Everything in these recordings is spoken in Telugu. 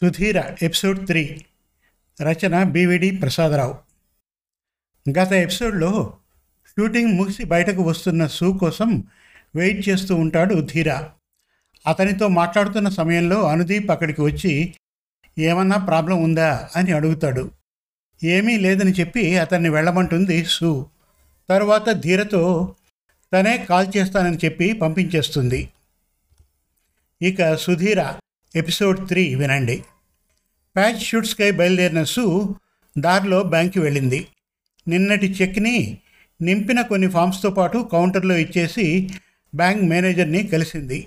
Sudheera episode three. రచన బివిడి ప్రసాదరావు. గత ఎపిసోడ్లో షూటింగ్ ముగిసి బయటకు వస్తున్న సూ కోసం వెయిట్ చేస్తూ ఉంటాడు ధీర. అతనితో మాట్లాడుతున్న సమయంలో అనుదీప్ అక్కడికి వచ్చి ఏమన్నా ప్రాబ్లం ఉందా? అని అడుగుతాడు. ఏమీ లేదని చెప్పి అతన్ని వెళ్ళమంటుంది సూ తరువాత ధీరతో తనే కాల్ చేస్తానని చెప్పి పంపించేస్తుంది. ఇక సుధీర ఎపిసోడ్ త్రీ వినండి. ప్యాచ్ షూట్స్కై బయలుదేరిన సూ దారిలో బ్యాంక్కి వెళ్ళింది. నిన్నటి చెక్ని నింపిన కొన్ని ఫామ్స్తో పాటు కౌంటర్లో ఇచ్చేసి బ్యాంక్ మేనేజర్ని కలిసింది.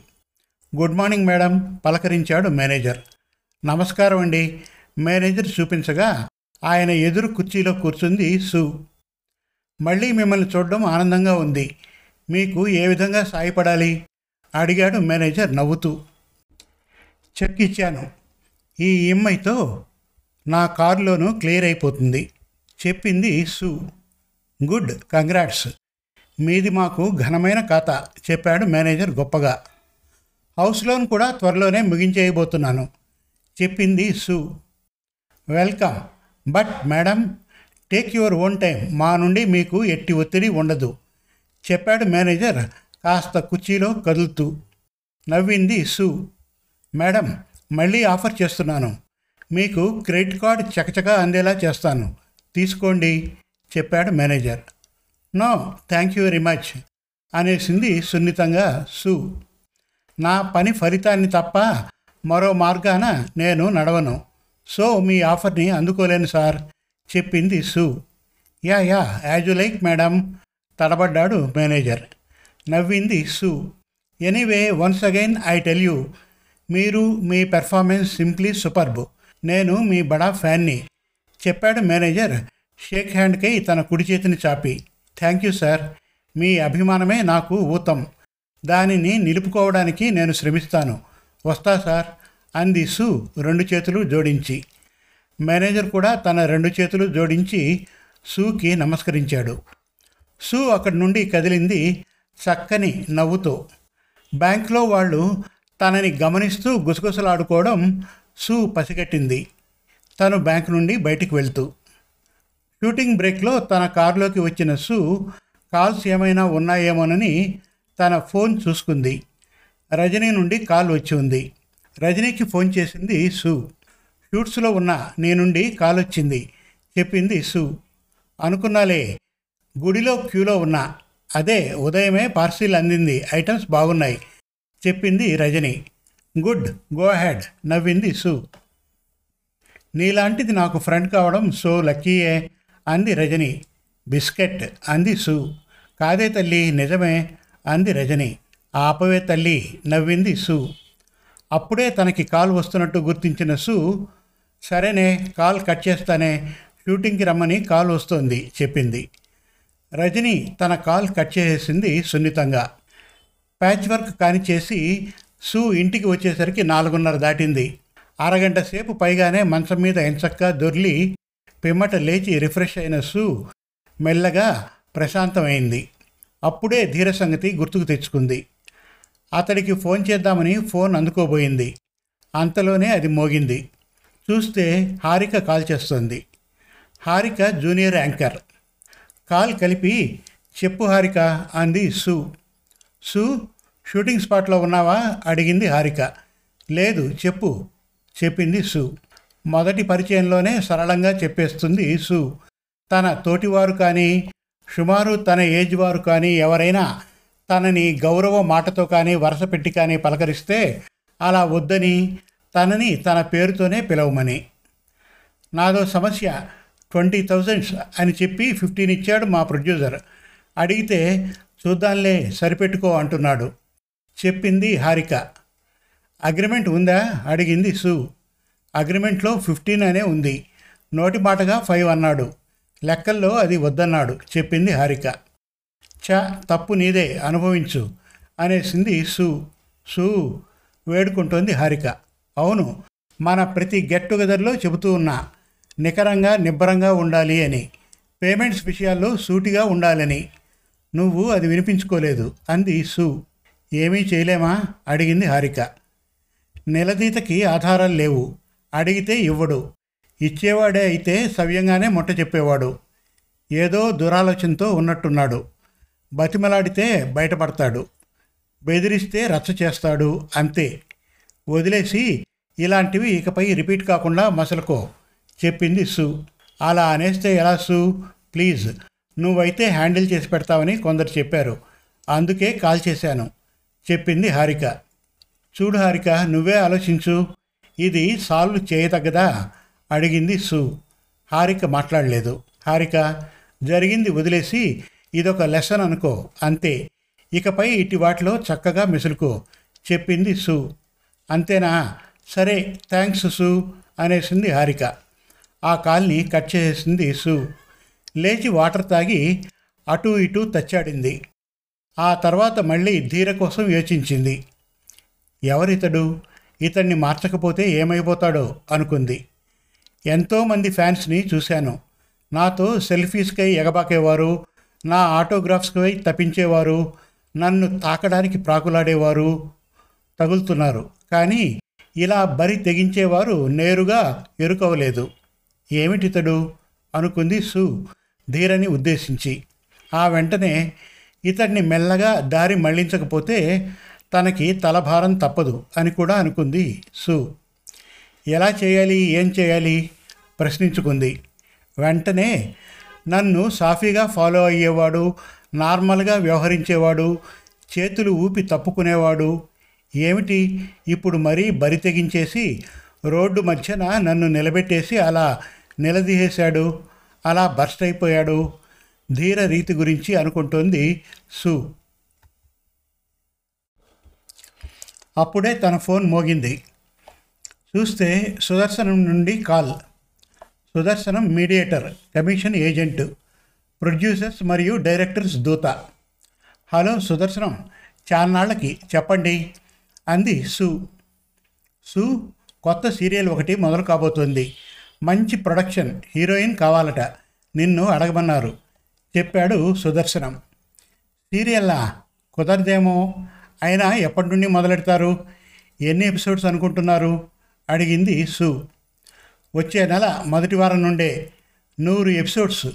గుడ్ మార్నింగ్ మేడం పలకరించాడు మేనేజర్. నమస్కారం అండి. మేనేజర్ చూపించగా ఆయన ఎదురు కుర్చీలో కూర్చుంది సు. మళ్ళీ మిమ్మల్ని చూడడం ఆనందంగా ఉంది. మీకు ఏ విధంగా సాయపడాలి? అడిగాడు మేనేజర్ నవ్వుతూ. చెక్ ఇచ్చాను. ఈ ఈఎంఐతో నా కారులోను క్లియర్ అయిపోతుంది. చెప్పింది సు. Good congrats. మీది మాకు ఘనమైన ఖాతా చెప్పాడు మేనేజర్ గొప్పగా. హౌస్ లోన్ కూడా త్వరలోనే ముగించేయబోతున్నాను. చెప్పింది Su. Welcome. But madam take your own time మా నుండి మీకు ఎట్టి ఒత్తిడి ఉండదు. చెప్పాడు మేనేజర్ కాస్త కుర్చీలో కదులుతూ. నవ్వింది సు. మేడం మళ్ళీ ఆఫర్ చేస్తున్నాను. మీకు క్రెడిట్ కార్డ్ చకచకా అందేలా చేస్తాను. తీసుకోండి చెప్పాడు manager. No thank you very much అనేసింది సున్నితంగా సు. నా పని ఫలితాన్ని తప్ప మరో మార్గాన నేను నడవను. సో మీ ఆఫర్ని అందుకోలేను సార్ చెప్పింది Su. Ya ya as you like madam తడబడ్డాడు manager. నవ్వింది Su. Anyway once again I tell you మీరు మీ పెర్ఫార్మెన్స్ సింప్లీ సూపర్బ్ నేను మీ బడా ఫ్యాన్ని. చెప్పాడు మేనేజర్. షేక్ హ్యాండ్కై తన కుడి చేతిని చాపి. Thank you sir. మీ అభిమానమే నాకు ఊతం. దానిని నిలుపుకోవడానికి నేను శ్రమిస్తాను. వస్తా సార్. అంది సు రెండు చేతులు జోడించి. మేనేజర్ కూడా తన రెండు చేతులు జోడించి సూకి నమస్కరించాడు. సు అక్కడి నుండి కదిలింది చక్కని నవ్వుతో. బ్యాంక్లో వాళ్ళు తనని గమనిస్తూ గుసగుసలాడుకోవడం సూ పసిగట్టింది. తను బ్యాంక్ నుండి బయటికి వెళ్తూ. షూటింగ్ బ్రేక్లో తన కారులోకి వచ్చిన సూ కాల్స్ ఏమైనా ఉన్నాయేమోనని తన ఫోన్ చూసుకుంది. రజనీ నుండి కాల్ వచ్చి ఉంది. రజనీకి ఫోన్ చేసింది సు. షూట్స్లో ఉన్న నీ నుండి కాల్ వచ్చింది చెప్పింది సు. అనుకున్నాలే. గుడిలో క్యూలో ఉన్నా. అదే ఉదయమే పార్సిల్ అందింది. ఐటమ్స్ బాగున్నాయి. చెప్పింది రజని. గుడ్ గో హెడ్ నవ్వింది సు. నీలాంటిది నాకు ఫ్రెండ్ కావడం సో లక్కీయే అంది రజని. బిస్కెట్ అంది సు. కాదే తల్లి నిజమే అంది రజని. ఆపవే తల్లి నవ్వింది సు. అప్పుడే తనకి కాల్ వస్తున్నట్టు గుర్తించిన సు సరేనే కాల్ కట్ చేస్తానే షూటింగ్కి రమ్మని కాల్ వస్తోంది చెప్పింది. రజని తన కాల్ కట్ చేసేసింది సున్నితంగా. ప్యాచ్ వర్క్ కాని చేసి సు ఇంటికి వచ్చేసరికి నాలుగున్నర దాటింది. అరగంట సేపు పైగానే మంచం మీద ఎంచక్క దొర్లి పిమ్మట లేచి రిఫ్రెష్ అయిన సూ మెల్లగా ప్రశాంతమైంది. అప్పుడే ధీర సంగతి గుర్తుకు తెచ్చుకుంది. అతడికి ఫోన్ చేద్దామని ఫోన్ అందుకోబోయింది. అంతలోనే అది మోగింది. చూస్తే హారిక కాల్ చేస్తుంది. Harika junior anchor. కాల్ కలిపి చెప్పు హారిక అంది సు. సు షూటింగ్ స్పాట్లో ఉన్నావా? అడిగింది హారిక. లేదు చెప్పు. చెప్పింది సు. మొదటి పరిచయంలోనే సరళంగా చెప్పేస్తుంది సు. తన తోటివారు కానీ సుమారు తన ఏజ్ వారు కానీ ఎవరైనా తనని గౌరవ మాటతో కానీ వరుస పెట్టి కానీ పలకరిస్తే అలా వద్దని తనని తన పేరుతోనే పిలవమని. నాదో సమస్య. ట్వంటీ థౌజండ్స్ అని చెప్పి ఫిఫ్టీన్ ఇచ్చాడు మా ప్రొడ్యూసర్. అడిగితే చూద్దాంలే సరిపెట్టుకో అంటున్నాడు. చెప్పింది హారిక. అగ్రిమెంట్ ఉందా? అడిగింది సు. అగ్రిమెంట్లో ఫిఫ్టీన్ అనే ఉంది. నోటి మాటగా ఫైవ్ అన్నాడు. లెక్కల్లో అది వద్దన్నాడు చెప్పింది హారిక. చ తప్పు నీదే అనుభవించు అనేసింది సు. సు వేడుకుంటోంది హారిక. అవును మన ప్రతి గెట్ టుగెదర్లో చెబుతూ ఉన్నా నికరంగా నిబ్బరంగా ఉండాలి అని. పేమెంట్స్ విషయాల్లో సూటిగా ఉండాలని. నువ్వు అది వినిపించుకోలేదు అంది సు. ఏమీ చేయలేమా? అడిగింది హారిక. నిలదీతకి ఆధారాలు లేవు. అడిగితే ఇవ్వడు. ఇచ్చేవాడే అయితే సవ్యంగానే ముట్ట చెప్పేవాడు. ఏదో దురాలోచనతో ఉన్నట్టున్నాడు. బతిమలాడితే బయటపడతాడు. బెదిరిస్తే రచ్చ చేస్తాడు అంతే. వదిలేసి ఇలాంటివి ఇకపై రిపీట్ కాకుండా మసలుకో చెప్పింది సు. అలా అనేస్తే ఎలా సు? ప్లీజ్. నువ్వైతే హ్యాండిల్ చేసి పెడతావని కొందరు చెప్పారు. అందుకే కాల్ చేశాను. చెప్పింది హారిక. చూడు హారిక నువ్వే ఆలోచించు. ఇది సాల్వ్ చేయతగ్గదా అడిగింది సు. హారిక మాట్లాడలేదు. హారిక జరిగింది వదిలేసి ఇదొక లెసన్ అనుకో అంతే. ఇకపై ఇటు వాటిలో చక్కగా మెసులుకో చెప్పింది సు. అంతేనా? సరే థ్యాంక్స్ సు అనేసింది హారిక. ఆ కాల్ని కట్ చేసింది సు. లేచి వాటర్ తాగి అటూ ఇటూ తచ్చాడింది. ఆ తర్వాత మళ్ళీ ధీర కోసం యోచించింది. ఎవరితడు? ఇతన్ని మార్చకపోతే ఏమైపోతాడో అనుకుంది. ఎంతోమంది ఫ్యాన్స్ని చూశాను. నాతో సెల్ఫీస్కై ఎగబాకేవారు నా ఆటోగ్రాఫ్స్కై తప్పించేవారు నన్ను తాకడానికి ప్రాకులాడేవారు తగులుతున్నారు. కానీ ఇలా బరి తెగించేవారు నేరుగా ఎరుకోవలేదు. ఏమిటితడు? అనుకుంది సు ధీరని ఉద్దేశించి. ఆ వెంటనే ఇతడిని మెల్లగా దారి మళ్ళించకపోతే తనకి తలభారం తప్పదు అని కూడా అనుకుంది సు. ఎలా చేయాలి? ఏం చేయాలి? ప్రశ్నించుకుంది. వెంటనే నన్ను సాఫీగా ఫాలో అయ్యేవాడు నార్మల్గా వ్యవహరించేవాడు చేతులు ఊపి తప్పుకునేవాడు. ఏమిటి? ఇప్పుడు మరీ బరి తెగించేసి రోడ్డు మధ్యన నన్ను నిలబెట్టేసి అలా నిలదీసేశాడు. అలా బర్స్ట్ అయిపోయాడు. ధీర రీతి గురించి అనుకుంటోంది సు. అప్పుడే తన ఫోన్ మోగింది. చూస్తే సుదర్శనం నుండి call. Sudarshanam mediator commission agent producers మరియు డైరెక్టర్స్ దూత. హలో సుదర్శనం చాన్నాళ్ళకి చెప్పండి అంది సు. సు కొత్త సీరియల్ ఒకటి మొదలు కాబోతోంది. మంచి ప్రొడక్షన్ హీరోయిన్ కావాలట. నిన్ను అడగమన్నారు. చెప్పాడు సుదర్శనం. సీరియల్లా? కుదరదేమో. అయినా ఎప్పటి నుండి మొదలెడతారు? ఎన్ని ఎపిసోడ్స్ అనుకుంటున్నారు? అడిగింది సు. వచ్చే నెల మొదటి వారం నుండే నూరు ఎపిసోడ్స్.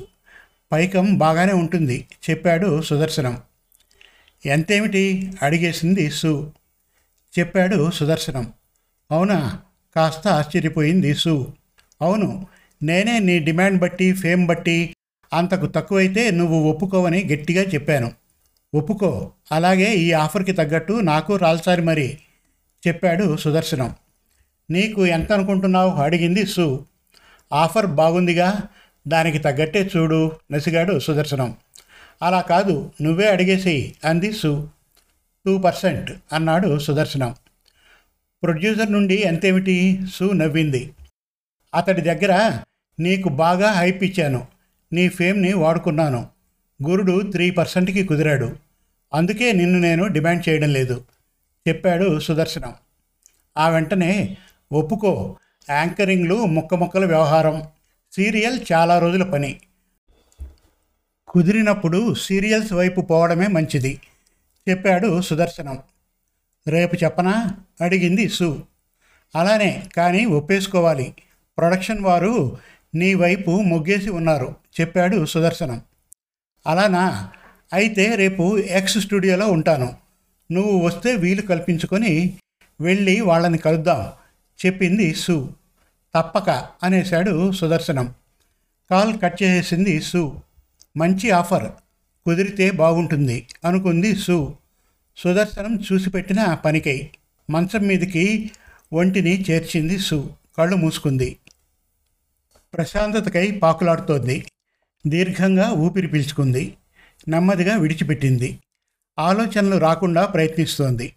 పైకం బాగానే ఉంటుంది చెప్పాడు సుదర్శనం. ఎంతేమిటి? అడిగేసింది సు. చెప్పాడు సుదర్శనం. అవునా? కాస్త ఆశ్చర్యపోయింది సు. అవును. నేనే నీ డిమాండ్ బట్టి ఫేమ్ బట్టి అంతకు తక్కువైతే నువ్వు ఒప్పుకోవని గట్టిగా చెప్పాను. ఒప్పుకో. అలాగే ఈ ఆఫర్కి తగ్గట్టు నాకు రాల్సారి మరి చెప్పాడు సుదర్శనం. నీకు ఎంత అనుకుంటున్నావు? అడిగింది సు. ఆఫర్ బాగుందిగా? దానికి తగ్గట్టే చూడు నసిగాడు సుదర్శనం. అలా కాదు నువ్వే అడిగేసి అంది సు. టూ పర్సెంట్ అన్నాడు సుదర్శనం. ప్రొడ్యూసర్ నుండి ఎంతేమిటి? సు నవ్వింది. అతడి దగ్గర నీకు బాగా హైప్ ఇచ్చాను. నీ ఫేమ్ని వాడుకున్నాను. గురుడు త్రీ పర్సెంట్కి కుదిరాడు. అందుకే నిన్ను నేను డిమాండ్ చేయడం లేదు. చెప్పాడు సుదర్శనం. ఆ వెంటనే ఒప్పుకో. యాంకరింగ్లు ముక్క ముక్కల వ్యవహారం. సీరియల్ చాలా రోజుల పని. కుదిరినప్పుడు సీరియల్స్ వైపు పోవడమే మంచిది. చెప్పాడు సుదర్శనం. రేపు చెప్పనా? అడిగింది సు. అలానే కానీ ఒప్పేసుకోవాలి. ప్రొడక్షన్ వారు నీ వైపు మొగ్గేసి ఉన్నారు. చెప్పాడు సుదర్శనం. అలానా? అయితే రేపు ఎక్స్ స్టూడియోలో ఉంటాను. నువ్వు వస్తే వీలు కల్పించుకొని వెళ్ళి వాళ్ళని కలుద్దాం. చెప్పింది సు. తప్పక అనేశాడు సుదర్శనం. కాల్ కట్ చేసేసింది సు. మంచి ఆఫర్. కుదిరితే బాగుంటుంది అనుకుంది సు. సుదర్శనం చూసిపెట్టిన పనికై. మంచం మీదకి ఒంటిని చేర్చింది సు. కళ్ళు మూసుకుంది. ప్రశాంతతకై పాకులాడుతోంది. దీర్ఘంగా ఊపిరి పీల్చుకుంది. నెమ్మదిగా విడిచిపెట్టింది. ఆలోచనలు రాకుండా ప్రయత్నిస్తోంది.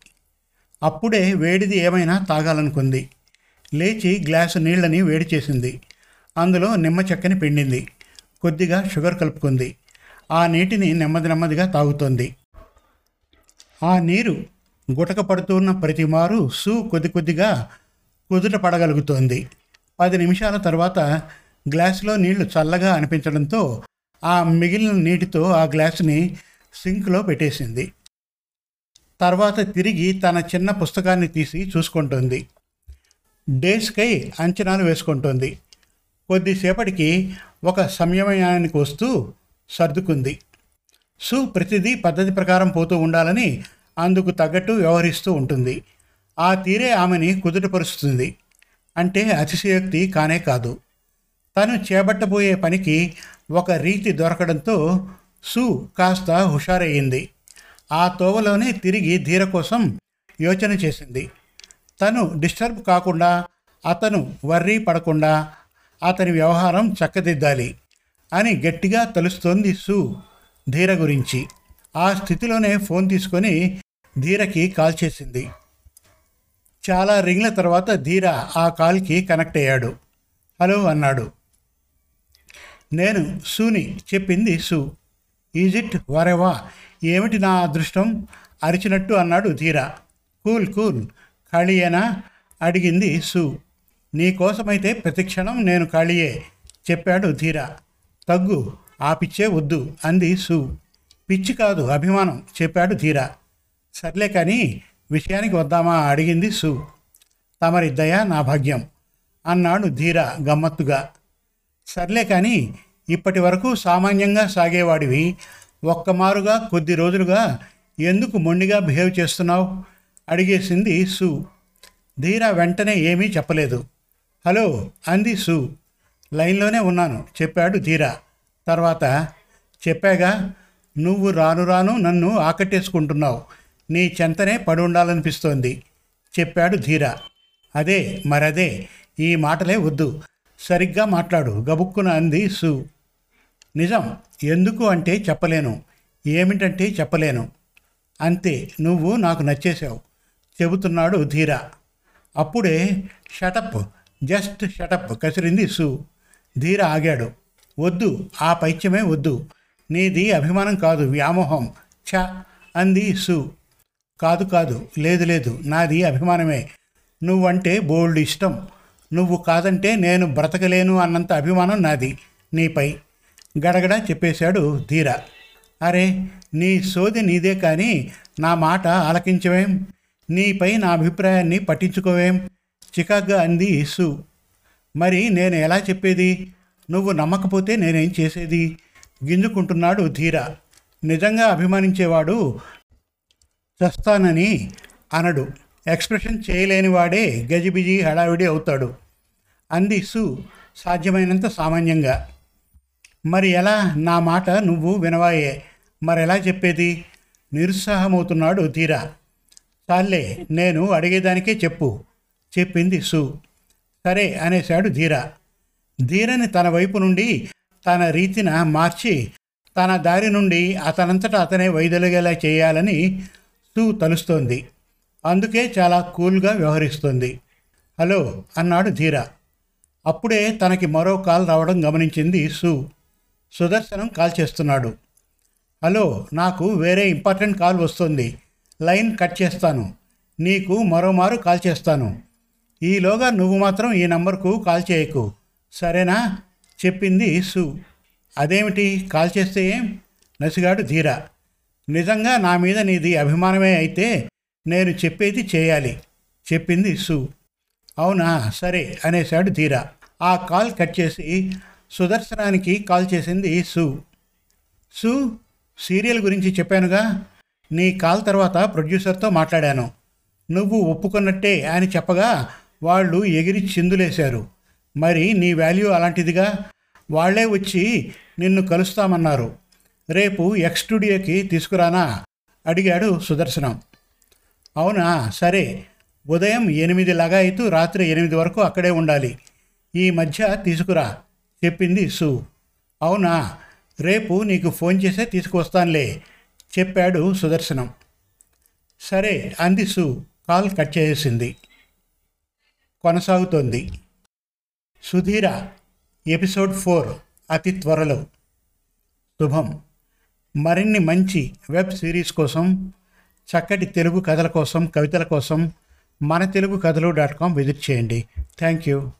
అప్పుడే వేడిది ఏమైనా తాగాలనుకుంది. లేచి గ్లాసు నీళ్ళని వేడి చేసింది. అందులో నిమ్మ చెక్కని పిండింది. కొద్దిగా షుగర్ కలుపుకుంది. ఆ నీటిని నెమ్మది నెమ్మదిగా తాగుతోంది. ఆ నీరు గుటక పడుతున్న ప్రతిమారు సూ కొద్ది కొద్దిగా కుదుట పడగలుగుతోంది. పది నిమిషాల తర్వాత గ్లాసులో నీళ్ళు చల్లగా అనిపించడంతో ఆ మిగిలిన నీటితో ఆ గ్లాసుని సింక్లో పెట్టేసింది. తర్వాత తిరిగి తన చిన్న పుస్తకాన్ని తీసి చూసుకుంటుంది. డేస్కై అంచనాలు వేసుకుంటుంది. కొద్దిసేపటికి ఒక సంయమయానికి వస్తూ సర్దుకుంది. సు ప్రతిదీ పద్ధతి ప్రకారం పోతూ ఉండాలని అందుకు తగ్గట్టు వ్యవహరిస్తూ ఉంటుంది. ఆ తీరే ఆమెని కుదుటపరుస్తుంది అంటే అతిశయోక్తి కానే కాదు. తను చేపట్టబోయే పనికి ఒక రీతి దొరకడంతో సు కాస్త హుషారయ్యింది. ఆ తోవలోనే తిరిగి ధీర కోసం యోచన చేసింది. తను డిస్టర్బ్ కాకుండా అతను వర్రీ పడకుండా అతని వ్యవహారం చక్కదిద్దాలి అని గట్టిగా తలుస్తోంది సు ధీర గురించి. ఆ స్థితిలోనే ఫోన్ తీసుకొని ధీరకి కాల్ చేసింది. చాలా రింగ్ల తర్వాత ధీర ఆ కాల్కి కనెక్ట్ అయ్యాడు. హలో అన్నాడు. నేను సూని చెప్పింది సూ. ఈజ్ ఇట్ వరెవా ఏమిటి నా అదృష్టం? అరిచినట్టు అన్నాడు ధీరా. Cool cool. ఖాళీయేనా? అడిగింది సూ. నీకోసమైతే ప్రతిక్షణం నేను ఖాళీయే చెప్పాడు ధీరా. తగ్గు ఆ పిచ్చే వద్దు అంది సూ. పిచ్చి కాదు అభిమానం చెప్పాడు ధీరా. సర్లే కానీ విషయానికి వద్దామా? అడిగింది సూ. తమరి నా భాగ్యం అన్నాడు ధీరా గమ్మత్తుగా. సర్లే కానీ ఇప్పటి వరకు సామాన్యంగా సాగేవాడివి. ఒక్కమారుగా కొద్ది రోజులుగా ఎందుకు మొండిగా బిహేవ్ చేస్తున్నావు? అడిగేసింది సు. ధీరా వెంటనే ఏమీ చెప్పలేదు. హలో అంది సు. లైన్లోనే ఉన్నాను చెప్పాడు ధీరా. తర్వాత చెప్పాగా నువ్వు రాను రాను నన్ను ఆకట్టేసుకుంటున్నావు. నీ చెంతనే పడి ఉండాలనిపిస్తోంది చెప్పాడు ధీరా. అదే మరదే ఈ మాటలే వద్దు. సరిగ్గా మాట్లాడు గబుక్కున అంది సు. నిజం ఎందుకు అంటే చెప్పలేను ఏమిటంటే చెప్పలేను. అంతే నువ్వు నాకు నచ్చేశావు చెబుతున్నాడు ధీరా. అప్పుడే షటప్ జస్ట్ షటప్ కసిరింది సు. ధీర ఆగాడు. వద్దు ఆ పైత్యమే వద్దు. నీది అభిమానం కాదు వ్యామోహం. ఛ అంది సు. కాదు కాదు లేదు లేదు నాది అభిమానమే. నువ్వంటే బోల్డ్ ఇష్టం. నువ్వు కాదంటే నేను బ్రతకలేను అన్నంత అభిమానం నాది నీపై గడగడ చెప్పేశాడు ధీర. అరే నీ సోది నీదే కానీ నా మాట ఆలకించవేం? నీపై నా అభిప్రాయాన్ని పట్టించుకోవేం? చికాగ్గా అంది సు మరి నేను ఎలా చెప్పేది? నువ్వు నమ్మకపోతే నేనేం చేసేది? గింజుకుంటున్నాడు ధీర. నిజంగా అభిమానించేవాడు చస్తానని అనడు. ఎక్స్ప్రెషన్ చేయలేని వాడే గజిబిజి హడావిడి అవుతాడు. అంది సు సాధ్యమైనంత సామాన్యంగా. మరి ఎలా నా మాట నువ్వు వినవాయే? మరెలా చెప్పేది? నిరుత్సాహమవుతున్నాడు ధీర. చాలే నేను అడిగేదానికే చెప్పు చెప్పింది సు. సరే అనేశాడు ధీర. ధీరని తన వైపు నుండి తన రీతిన మార్చి తన దారి నుండి అతనంతటా అతనే వైదొలిగేలా చేయాలని సు తలుస్తోంది. అందుకే చాలా కూల్గా వ్యవహరిస్తుంది. హలో అన్నాడు ధీర. అప్పుడే తనకి మరో కాల్ రావడం గమనించింది సు. సుదర్శనం కాల్ చేస్తున్నాడు. హలో నాకు వేరే ఇంపార్టెంట్ కాల్ వస్తుంది. లైన్ కట్ చేస్తాను. నీకు మరోమారు కాల్ చేస్తాను. ఈలోగా నువ్వు మాత్రం ఈ నంబర్కు కాల్ చేయకు. సరేనా? చెప్పింది సు. అదేమిటి? కాల్ చేస్తే ఏం? నసిగాడు ధీర. నిజంగా నా మీద నీది అభిమానమే అయితే నేను చెప్పేది చేయాలి. చెప్పింది సు. అవునా? సరే అనేశాడు ధీరా. ఆ కాల్ కట్ చేసి సుదర్శనానికి కాల్ చేసింది సు. సు సీరియల్ గురించి చెప్పానుగా? నీ కాల్ తర్వాత ప్రొడ్యూసర్తో మాట్లాడాను. నువ్వు ఒప్పుకున్నట్టే అని చెప్పగా వాళ్ళు ఎగిరి చిందులేశారు. మరి నీ వాల్యూ అలాంటిదిగా? వాళ్ళే వచ్చి నిన్ను కలుస్తామన్నారు. రేపు ఎక్స్ స్టూడియోకి తీసుకురానా? అడిగాడు సుదర్శనం. అవునా? సరే. ఉదయం ఎనిమిది లగాయితూ రాత్రి ఎనిమిది వరకు అక్కడే ఉండాలి. ఈ మధ్య తీసుకురా చెప్పింది సు. అవునా? రేపు నీకు ఫోన్ చేసే తీసుకువస్తానులే చెప్పాడు సుదర్శనం. సరే అంది సు. కాల్ కట్ చేసింది. కొనసాగుతోంది. సుధీర ఎపిసోడ్ ఫోర్ అతి త్వరలో. శుభం. మరిన్ని మంచి వెబ్ సిరీస్ కోసం చక్కటి తెలుగు కథల కోసం కవితల కోసం మన తెలుగు కథలు డాట్ కామ్ విజిట్ చేయండి. Thank you.